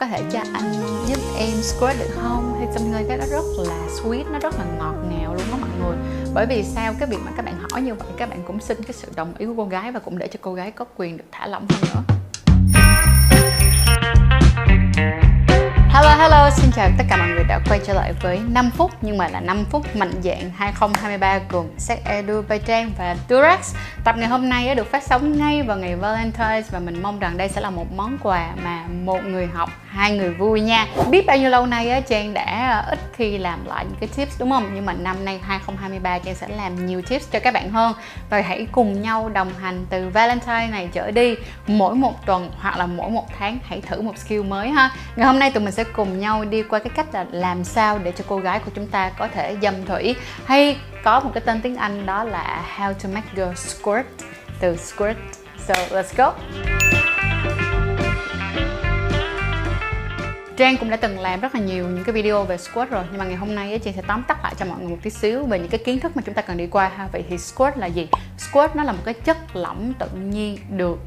có thể cho anh giúp em squirt được không? Hay something like that nó rất là sweet, nó rất là ngọt ngào luôn đó mọi người. Bởi vì sao cái việc mà các bạn hỏi như vậy, các bạn cũng xin cái sự đồng ý của cô gái và cũng để cho cô gái có quyền được thả lỏng hơn nữa. Hello hello, xin chào tất cả mọi người đã quay trở lại với 5 phút nhưng mà là 5 phút mạnh dạng 2023 cùng Sex Edu Bay Trang và Durex. Tập ngày hôm nay được phát sóng ngay vào ngày Valentine's và mình mong rằng đây sẽ là một món quà mà một người học, hai người vui nha. Biết bao nhiêu lâu nay Trang đã à, ít khi làm lại những cái tips đúng không? Nhưng mà năm nay 2023 Trang sẽ làm nhiều tips cho các bạn hơn và hãy cùng nhau đồng hành từ Valentine này trở đi mỗi một tuần hoặc là mỗi một tháng hãy thử một skill mới ha. Ngày hôm nay tụi mình sẽ cùng nhau đi qua cái cách là làm sao để cho cô gái của chúng ta có thể dâm thủy hay có một cái tên tiếng Anh đó là How to make girl squirt từ squirt so, let's go Trang cũng đã từng làm rất là nhiều những cái video về squat rồi, nhưng mà ngày hôm nay chị sẽ tóm tắt lại cho mọi người một tí xíu về những cái kiến thức mà chúng ta cần đi qua ha. Vậy thì squat là gì? Squat nó là một cái chất lỏng tự nhiên được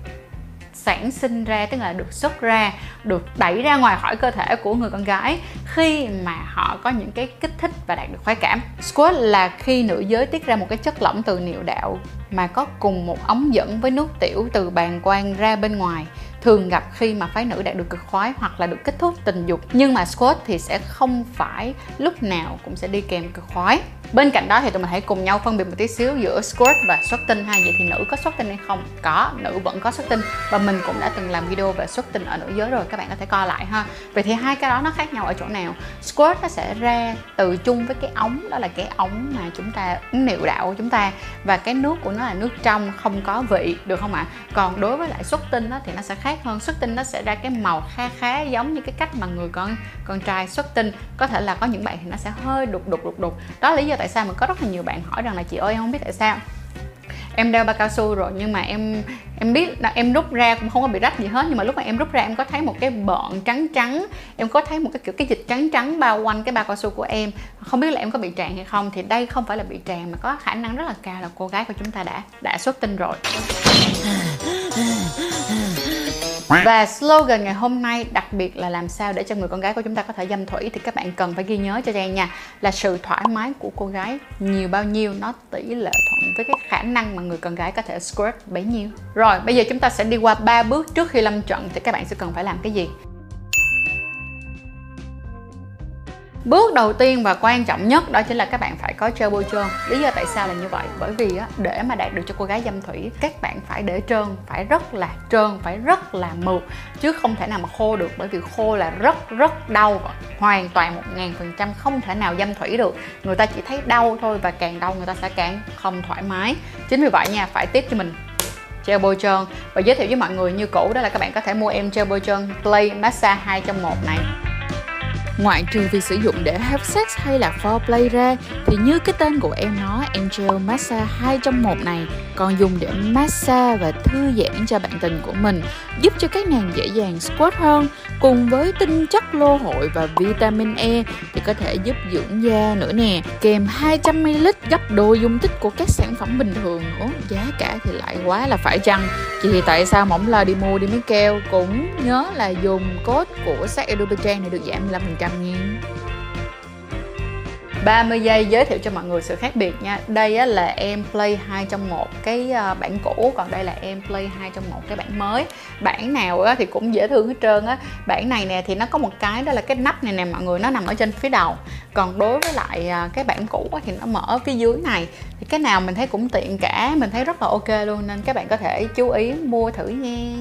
sản sinh ra, tức là được xuất ra được đẩy ra ngoài khỏi cơ thể của người con gái khi mà họ có những cái kích thích và đạt được khoái cảm. Squirt là khi nữ giới tiết ra một cái chất lỏng từ niệu đạo mà có cùng một ống dẫn với nước tiểu từ bàng quang ra bên ngoài thường gặp khi mà phái nữ đạt được cực khoái hoặc là được kích thúc tình dục. Nhưng mà squat thì sẽ không phải lúc nào cũng sẽ đi kèm cực khoái. Bên cạnh đó thì tụi mình hãy cùng nhau phân biệt một tí xíu giữa squirt và xuất tinh ha. Vậy thì nữ có xuất tinh hay không? Có, nữ vẫn có xuất tinh và mình cũng đã từng làm video về xuất tinh ở nữ giới rồi, các bạn có thể coi lại ha. Vậy thì hai cái đó nó khác nhau ở chỗ nào? Squirt nó sẽ ra từ chung với cái ống, đó là cái ống mà chúng ta niệu đạo của chúng ta. Và cái nước của nó là nước trong, không có vị, được không ạ? Còn đối với lại xuất tinh đó thì nó sẽ khác hơn. Xuất tinh nó sẽ ra cái màu kha khá giống như cái cách mà người con con trai xuất tinh. Có thể là có những bạn thì nó sẽ hơi đục đục đục đục. Đó là lý do tại sao mà có rất là nhiều bạn hỏi rằng là, chị ơi, em không biết tại sao. Em đeo bao cao su rồi, nhưng mà em em biết là em rút ra cũng không có bị rách gì hết. Nhưng mà lúc mà em rút ra, em có thấy một cái bợn trắng trắng, em có thấy một cái kiểu cái dịch trắng trắng bao quanh cái bao cao su của em. Không biết là em có bị tràn hay không thì đây không phải là bị tràn mà có khả năng rất là cao là cô gái của chúng ta đã đã xuất tinh rồi và slogan ngày hôm nay đặc biệt là làm sao để cho người con gái của chúng ta có thể dâm thủy thì các bạn cần phải ghi nhớ cho Trang nha, là sự thoải mái của cô gái nhiều bao nhiêu, nó tỷ lệ thuận với cái khả năng mà người con gái có thể squirt bấy nhiêu. Rồi, bây giờ chúng ta sẽ đi qua ba bước trước khi lâm trận thì các bạn sẽ cần phải làm cái gì? Bước đầu tiên và quan trọng nhất đó chính là các bạn phải có trơ bôi trơn. Lý do tại sao là như vậy? Bởi vì á, để mà đạt được cho cô gái dâm thủy Các bạn phải để trơn, phải rất là trơn, phải rất là mượt Chứ không thể nào mà khô được Bởi vì khô là rất rất đau Hoàn toàn một ngàn phần trăm không thể nào dâm thủy được. Người ta chỉ thấy đau thôi và càng đau người ta sẽ càng không thoải mái. Chính vì vậy nha, phải tiếp cho mình gel bôi trơn. Và giới thiệu với mọi người như cũ đó là các bạn có thể mua em gel bôi trơn Play Massage 2 trong 1 này. Ngoại trừ việc sử dụng để have sex hay là foreplay ra, thì như cái tên của em nó Angel Massage 2 trong 1 này, còn dùng để massage và thư giãn cho bạn tình của mình, giúp cho các nàng dễ dàng squat hơn. Cùng với tinh chất lô hội và vitamin E thì có thể giúp dưỡng da nữa nè, kèm 200ml gấp đôi dung tích của các sản phẩm bình thường nữa. Giá cả thì lại quá là phải chăng? Chị thì tại sao mỏng lo đi mua đi mấy keo cũng nhớ là dùng code của sách Edubetran này được giảm 15% nha 30 giây giới thiệu cho mọi người sự khác biệt nha. Đây á, là em Play 2 trong 1 cái à, bản cũ Còn đây là em Play 2 trong 1 cái bản mới. Bản nào á, thì cũng dễ thương hết trơn á. Bản này nè thì nó có một cái đó là cái nắp này nè mọi người Nó nằm ở trên phía đầu. Còn đối với lại à, cái bản cũ á, thì nó mở ở phía dưới này. Thì cái nào mình thấy cũng tiện cả Mình thấy rất là ok luôn Nên các bạn có thể chú ý mua thử nha.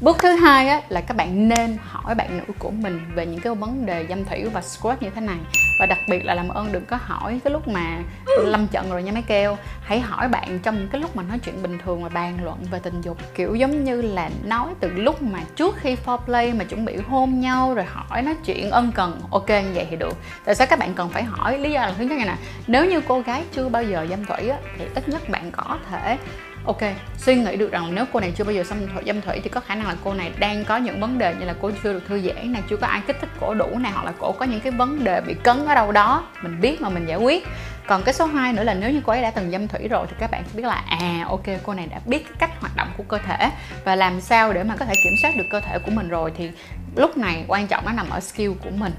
Bước thứ hai á, là các bạn nên hỏi bạn nữ của mình về những cái vấn đề dâm thủy và squat như thế này. Và đặc biệt là làm ơn đừng có hỏi cái lúc mà lâm trận rồi nha mấy keo hãy hỏi bạn trong những cái lúc mà nói chuyện bình thường và bàn luận về tình dục kiểu giống như là nói từ lúc mà trước khi foreplay mà chuẩn bị hôn nhau rồi hỏi nói chuyện ân cần ok như vậy thì được. Tại sao các bạn cần phải hỏi? Lý do là thứ nhất này nè nếu như cô gái chưa bao giờ dâm thủy á, thì ít nhất bạn có thể ok, suy nghĩ được rằng nếu cô này chưa bao giờ xâm thủy dâm thủy thì có khả năng là cô này đang có những vấn đề như là cô chưa được thư giãn này, chưa có ai kích thích cổ đủ này, hoặc là cổ có những cái vấn đề bị cấn ở đâu đó. Mình biết mà, mình giải quyết. Còn cái số 2 nữa là nếu như cô ấy đã từng dâm thủy rồi thì các bạn sẽ biết là à ok, cô này đã biết cái cách hoạt động của cơ thể và làm sao để mà có thể kiểm soát được cơ thể của mình rồi. Thì lúc này quan trọng nó nằm ở skill của mình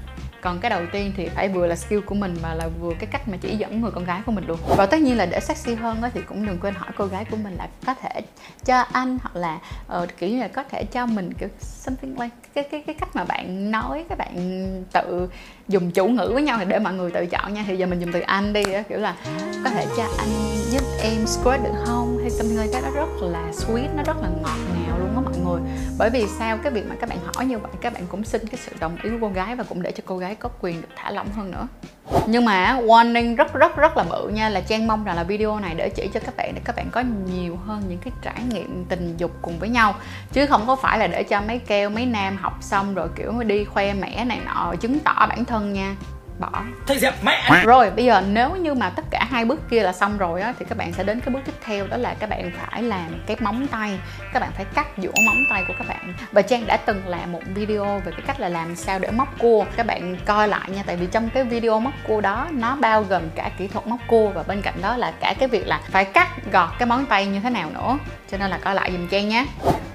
còn cái đầu tiên thì phải vừa là skill của mình mà là vừa cái cách mà chỉ dẫn người con gái của mình luôn. Và tất nhiên là để sexy hơn thì cũng đừng quên hỏi cô gái của mình là có thể cho anh hoặc là uh, kiểu như là có thể cho mình kiểu something like cái cái cái cách mà bạn nói các bạn tự dùng chủ ngữ với nhau thì để mọi người tự chọn nha. Thì giờ mình dùng từ anh đi kiểu là có thể cho anh giúp em squirt được không? Hay something like that. Nó rất là sweet nó rất là ngọt ngào luôn người. Bởi vì sao cái việc mà các bạn hỏi như vậy, các bạn cũng xin cái sự đồng ý của cô gái và cũng để cho cô gái có quyền được thả lỏng hơn nữa. Nhưng mà warning rất rất rất là bự nha, là trang mong rằng là video này để chỉ cho các bạn để các bạn có nhiều hơn những cái trải nghiệm tình dục cùng với nhau. Chứ không có phải là để cho mấy keo mấy nam học xong rồi kiểu đi khoe mẽ này nọ, chứng tỏ bản thân nha bỏ. Thầy dẹp mẹ. Rồi bây giờ nếu như mà tất cả hai bước kia là xong rồi á thì các bạn sẽ đến cái bước tiếp theo đó là các bạn phải làm cái móng tay các bạn phải cắt dũa móng tay của các bạn. Và trang đã từng làm một video về cái cách là làm sao để móc cua. Các bạn coi lại nha tại vì trong cái video móc cua đó nó bao gồm cả kỹ thuật móc cua và bên cạnh đó là cả cái việc là phải cắt gọt cái móng tay như thế nào nữa. Cho nên là coi lại dùm trang nhé.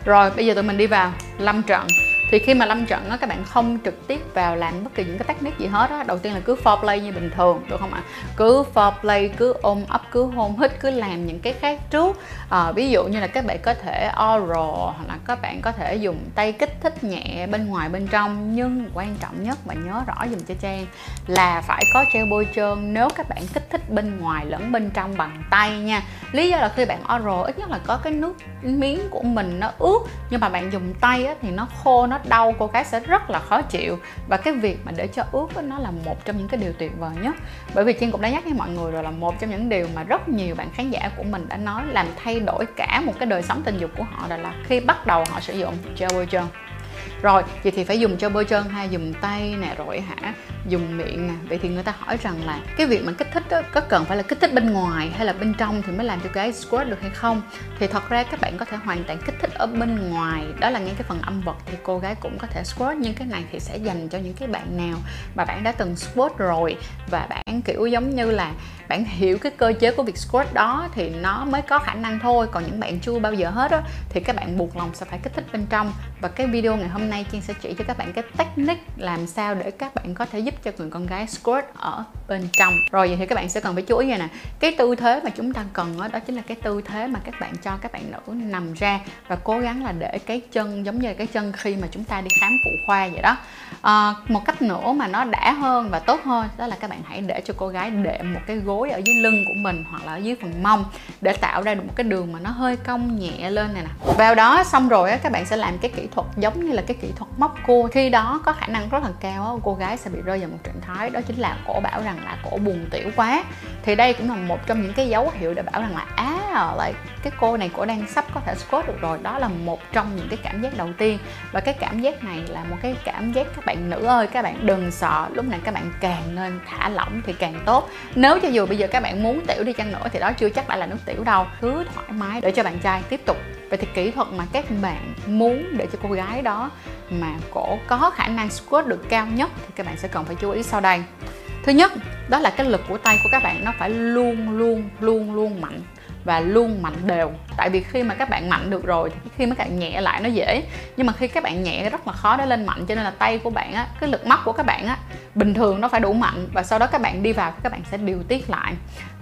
Rồi bây giờ tụi mình đi vào lâm trận thì khi mà lâm trận á các bạn không trực tiếp vào làm bất kỳ những cái technique gì hết á. Đầu tiên là cứ foreplay như bình thường được không ạ? Cứ foreplay cứ ôm ấp cứ hôn hít cứ làm những cái khác trước. À, ví dụ như là các bạn có thể oral hoặc là các bạn có thể dùng tay kích thích nhẹ bên ngoài bên trong. Nhưng quan trọng nhất và nhớ rõ dùm cho trang là phải có treo bôi trơn. Nếu các bạn kích thích bên ngoài lẫn bên trong bằng tay nha. Lý do là khi bạn oral ít nhất là có cái nước miếng của mình nó ướt nhưng mà bạn dùng tay á, thì nó khô nó đau cô gái sẽ rất là khó chịu. Và cái việc mà để cho ướt nó là một trong những cái điều tuyệt vời nhất. Bởi vì Chiên cũng đã nhắc với mọi người rồi là một trong những điều mà rất nhiều bạn khán giả của mình đã nói làm thay đổi cả một cái đời sống tình dục của họ là, là khi bắt đầu họ sử dụng gel bôi trơn rồi vậy thì phải dùng cho bôi trơn hay dùng tay nè rồi hả dùng miệng nè. Vậy thì người ta hỏi rằng là cái việc mà kích thích đó, có cần phải là kích thích bên ngoài hay là bên trong thì mới làm cho gái squirt được hay không? Thì thật ra các bạn có thể hoàn toàn kích thích ở bên ngoài đó là ngay cái phần âm vật thì cô gái cũng có thể squirt nhưng cái này thì sẽ dành cho những cái bạn nào mà bạn đã từng squirt rồi và bạn kiểu giống như là bạn hiểu cái cơ chế của việc squirt đó thì nó mới có khả năng thôi. Còn những bạn chưa bao giờ hết á thì các bạn buộc lòng sẽ phải kích thích bên trong. Và cái video ngày hôm nay nay Chiên sẽ chỉ cho các bạn cái technique làm sao để các bạn có thể giúp cho người con gái squirt ở bên trong. Rồi vậy thì các bạn sẽ cần phải chú ý này. nè. Cái tư thế mà chúng ta cần đó, đó chính là cái tư thế mà các bạn cho các bạn nữ nằm ra và cố gắng là để cái chân giống như là cái chân khi mà chúng ta đi khám phụ khoa vậy đó. À, một cách nữa mà nó đã hơn và tốt hơn đó là các bạn hãy để cho cô gái đệm một cái gối ở dưới lưng của mình hoặc là ở dưới phần mông để tạo ra được một cái đường mà nó hơi cong nhẹ lên này nè. Vào đó xong rồi á các bạn sẽ làm cái kỹ thuật giống như là cái kỹ thuật móc cua. Khi đó có khả năng rất là cao cô gái sẽ bị rơi vào một trạng thái đó chính là cổ bảo rằng là cổ buồn tiểu quá. Thì đây cũng là một trong những cái dấu hiệu để bảo rằng là á à, lại cái cô này cổ đang sắp có thể squat được rồi. Đó là một trong những cái cảm giác đầu tiên. Và cái cảm giác này là một cái cảm giác các bạn nữ ơi các bạn đừng sợ. Lúc này các bạn càng nên thả lỏng thì càng tốt. Nếu cho dù bây giờ các bạn muốn tiểu đi chăng nữa thì đó chưa chắc đã là nước tiểu đâu. Cứ thoải mái để cho bạn trai tiếp tục vậy thì kỹ thuật mà các bạn muốn để cho cô gái đó mà cổ có khả năng squat được cao nhất thì các bạn sẽ cần phải chú ý sau đây. Thứ nhất, đó là cái lực của tay của các bạn nó phải luôn luôn luôn luôn mạnh và luôn mạnh đều. Tại vì khi mà các bạn mạnh được rồi thì khi mà các bạn nhẹ lại nó dễ. Nhưng mà khi các bạn nhẹ rất là khó để lên mạnh cho nên là tay của bạn á cái lực móc của các bạn á bình thường nó phải đủ mạnh và sau đó các bạn đi vào các bạn sẽ điều tiết lại.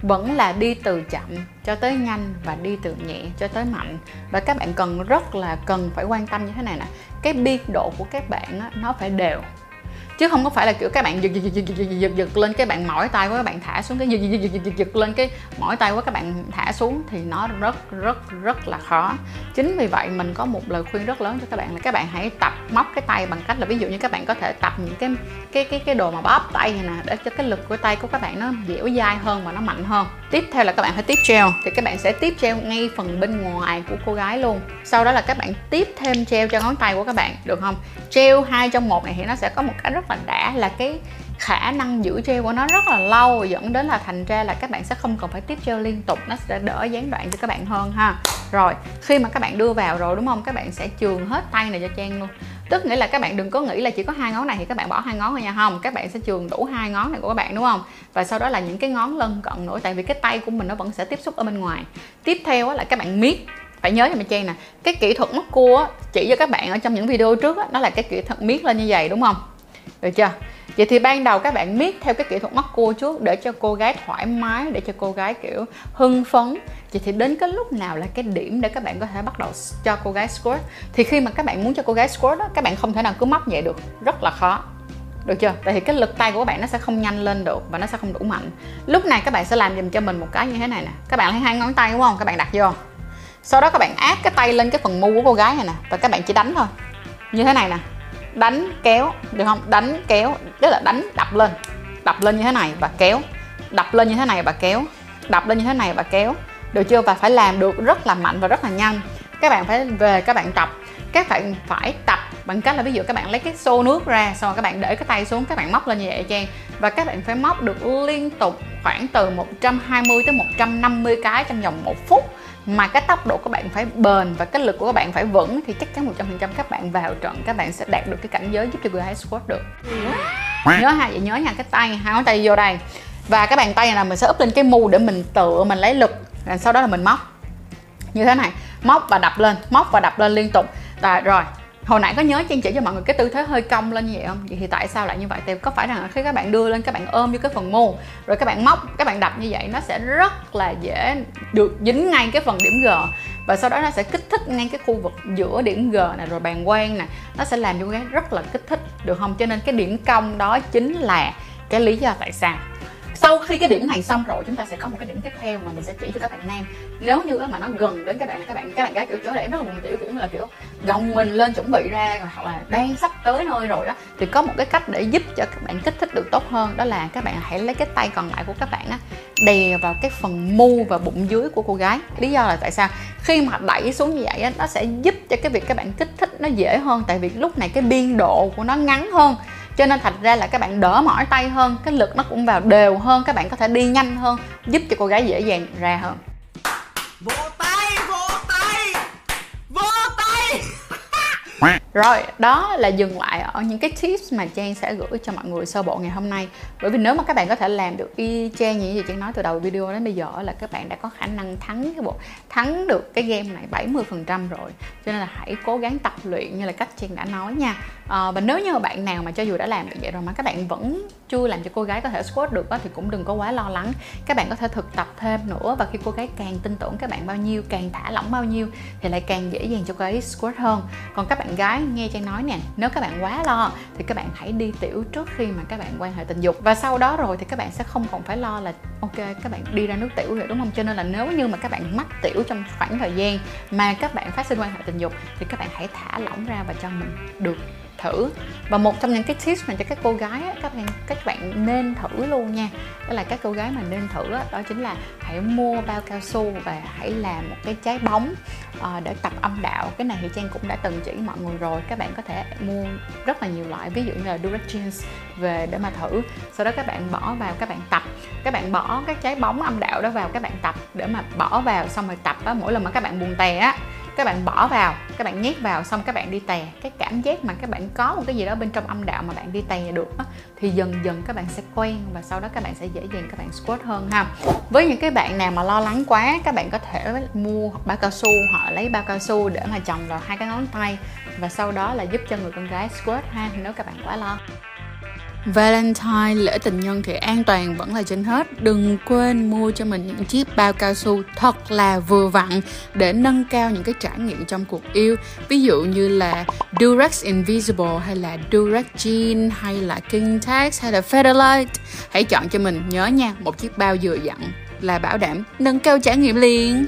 Vẫn là đi từ chậm cho tới nhanh và đi từ nhẹ cho tới mạnh. Và các bạn cần rất là cần phải quan tâm như thế này nè. Cái biên độ của các bạn á, nó phải đều chứ không có phải là kiểu các bạn giật giật giật giật giật, giật, giật lên cái bạn mỏi tay quá các bạn thả xuống cái giật giật giật giật, giật lên cái mỏi tay quá các bạn thả xuống thì nó rất rất rất là khó chính vì vậy mình có một lời khuyên rất lớn cho các bạn là các bạn hãy tập móc cái tay bằng cách là ví dụ như các bạn có thể tập những cái cái cái cái đồ mà bóp tay này nè để cho cái lực của tay của các bạn nó dẻo dai hơn và nó mạnh hơn tiếp theo là các bạn phải tiếp gel thì các bạn sẽ tiếp gel ngay phần bên ngoài của cô gái luôn sau đó là các bạn tiếp thêm gel cho ngón tay của các bạn được không gel hai trong một này thì nó sẽ có một cái rất là đã là cái khả năng giữ gel của nó rất là lâu, dẫn đến là thành ra là các bạn sẽ không cần phải tiếp gel liên tục, nó sẽ đỡ gián đoạn cho các bạn hơn ha. Rồi, khi mà các bạn đưa vào rồi đúng không? Các bạn sẽ chườn hết tay này cho trang luôn. Tức nghĩa là các bạn đừng có nghĩ là chỉ có hai ngón này thì các bạn bỏ hai ngón thôi nha. Không, các bạn sẽ chườn đủ hai ngón này của các bạn đúng không? Và sau đó là những cái ngón lân cận nữa, tại vì cái tay của mình nó vẫn sẽ tiếp xúc ở bên ngoài. Tiếp theo là các bạn miết. Phải nhớ cho mình trang nè, cái kỹ thuật móc cua chỉ cho các bạn ở trong những video trước đó nó là cái kỹ thuật miết lên như vậy đúng không? Được chưa? Vậy thì ban đầu các bạn miết theo cái kỹ thuật mắt cua trước để cho cô gái thoải mái, để cho cô gái, kiểu, hưng phấn. Vậy thì đến cái lúc nào là cái điểm để các bạn có thể bắt đầu cho cô gái squirt? Thì khi mà các bạn muốn cho cô gái squirt đó các bạn không thể nào cứ móc vậy được. Rất là khó. Được chưa? Tại vì cái lực tay của các bạn nó sẽ không nhanh lên được và nó sẽ không đủ mạnh. Lúc này các bạn sẽ làm dùm cho mình một cái như thế này nè. Các bạn lấy hai ngón tay đúng không? Các bạn đặt vô. Sau đó các bạn áp cái tay lên cái phần mu của cô gái này nè và các bạn chỉ đánh thôi. Như thế này nè đánh kéo, được không? Đánh kéo, tức là đánh đập lên. Đập lên như thế này và kéo. Đập lên như thế này và kéo. Đập lên như thế này và kéo. Được chưa? Và phải làm được rất là mạnh và rất là nhanh. Các bạn phải về, các bạn tập. Các bạn phải tập bằng cách là ví dụ các bạn lấy cái xô nước ra, xong rồi các bạn để cái tay xuống, các bạn móc lên như vậy trang và các bạn phải móc được liên tục khoảng từ 120 tới 150 cái trong vòng một phút mà cái tốc độ của bạn phải bền và cái lực của các bạn phải vững thì chắc chắn 100% các bạn vào trận, các bạn sẽ đạt được cái cảnh giới giúp cho người high squat được. Nhớ ha, vậy nhớ nha, cái tay hai ngón tay vô đây. Và cái bàn tay này là mình sẽ úp lên cái mu để mình tựa mình lấy lực, rồi sau đó là mình móc. Như thế này, móc và đập lên, móc và đập lên liên tục. Và rồi hồi nãy có nhớ trang chỉ cho mọi người cái tư thế hơi cong lên như vậy không? Vậy thì tại sao lại như vậy? Thì có phải rằng khi các bạn đưa lên, các bạn ôm vô cái phần mu rồi các bạn móc, các bạn đập như vậy, nó sẽ rất là dễ được dính ngay cái phần điểm g. Và sau đó nó sẽ kích thích ngay cái khu vực giữa điểm g này rồi bàn quang nè. Nó sẽ làm cho cái rất là kích thích, được không? Cho nên cái điểm cong đó chính là cái lý do tại sao sau khi cái điểm này xong rồi, chúng ta sẽ có một cái điểm tiếp theo mà mình sẽ chỉ cho các bạn nam. Nếu như mà nó gần đến các bạn các bạn các bạn gái kiểu chỗ để rất là buồn tiểu kiểu là kiểu gồng mình lên chuẩn bị ra, hoặc là đang sắp tới nơi rồi đó, thì có một cái cách để giúp cho các bạn kích thích được tốt hơn, đó là các bạn hãy lấy cái tay còn lại của các bạn á, đè vào cái phần mu và bụng dưới của cô gái. Lý do là tại sao? Khi mà đẩy xuống như vậy á, nó sẽ giúp cho cái việc các bạn kích thích nó dễ hơn, tại vì lúc này cái biên độ của nó ngắn hơn cho nên thành ra là các bạn đỡ mỏi tay hơn cái lực nó cũng vào đều hơn các bạn có thể đi nhanh hơn giúp cho cô gái dễ dàng ra hơn. Vỗ tay vỗ tay vỗ tay rồi, đó là dừng lại ở những cái tips mà Trang sẽ gửi cho mọi người sơ bộ ngày hôm nay. Bởi vì nếu mà các bạn có thể làm được y chang như gì Trang nói từ đầu video đến bây giờ là các bạn đã có khả năng thắng cái bộ thắng được cái game này 70% rồi. Cho nên là hãy cố gắng tập luyện như là cách Trang đã nói nha. À, Và nếu như bạn nào mà cho dù đã làm được vậy rồi mà các bạn vẫn chưa làm cho cô gái có thể squat được đó, thì cũng đừng có quá lo lắng. Các bạn có thể thực tập thêm nữa và khi cô gái càng tin tưởng các bạn bao nhiêu, càng thả lỏng bao nhiêu thì lại càng dễ dàng cho cô ấy squat hơn. Còn các bạn gái nghe Trang nói nè, nếu các bạn quá lo thì các bạn hãy đi tiểu trước khi mà các bạn quan hệ tình dục. Và sau đó rồi thì các bạn sẽ không còn phải lo là, ok, các bạn đi ra nước tiểu rồi, đúng không? Cho nên là nếu như mà các bạn mắc tiểu trong khoảng thời gian mà các bạn phát sinh quan hệ tình dục thì các bạn hãy thả lỏng ra và cho mình được thử. Và một trong những cái tips mà cho các cô gái á, các bạn các bạn nên thử luôn nha. Đó là các cô gái mà nên thử á, đó chính là hãy mua bao cao su và hãy làm một cái trái bóng ờ, để tập âm đạo. Cái này thì trang cũng đã từng chỉ mọi người rồi. Các bạn có thể mua rất là nhiều loại ví dụ như là Durex Jeans về để mà thử. Sau đó các bạn bỏ vào các bạn tập. Các bạn bỏ cái trái bóng âm đạo đó vào các bạn tập để mà bỏ vào xong rồi tập á mỗi lần mà các bạn buồn tè á các bạn bỏ vào các bạn nhét vào xong các bạn đi tè. Cái cảm giác mà các bạn có một cái gì đó bên trong âm đạo mà bạn đi tè được đó, thì dần dần các bạn sẽ quen và sau đó các bạn sẽ dễ dàng các bạn squat hơn ha. Với những cái bạn nào mà lo lắng quá các bạn có thể mua bao cao su hoặc lấy bao cao su để mà chồng vào hai cái ngón tay và sau đó là giúp cho người con gái squat ha nếu các bạn quá lo. Valentine, lễ tình nhân thì an toàn vẫn là trên hết. Đừng quên mua cho mình những chiếc bao cao su thật là vừa vặn Để nâng cao những cái trải nghiệm trong cuộc yêu. Ví dụ như là Durex Invisible hay là Durex Jean hay là King Tax hay là Featherlight. Hãy chọn cho mình nhớ nha, một chiếc bao vừa dặn là bảo đảm nâng cao trải nghiệm liền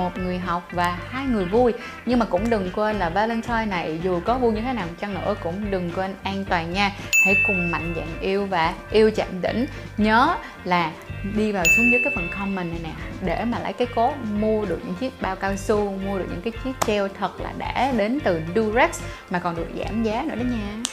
một người học và hai người vui. Nhưng mà cũng đừng quên là Valentine này, dù có vui như thế nào chăng nữa, cũng đừng quên an toàn nha. Hãy cùng mạnh dạn yêu và yêu chạm đỉnh. Nhớ là đi vào xuống dưới cái phần comment này nè, để mà lấy cái cố mua được những chiếc bao cao su, mua được những cái chiếc treo thật là đã đến từ Durex, mà còn được giảm giá nữa đó nha.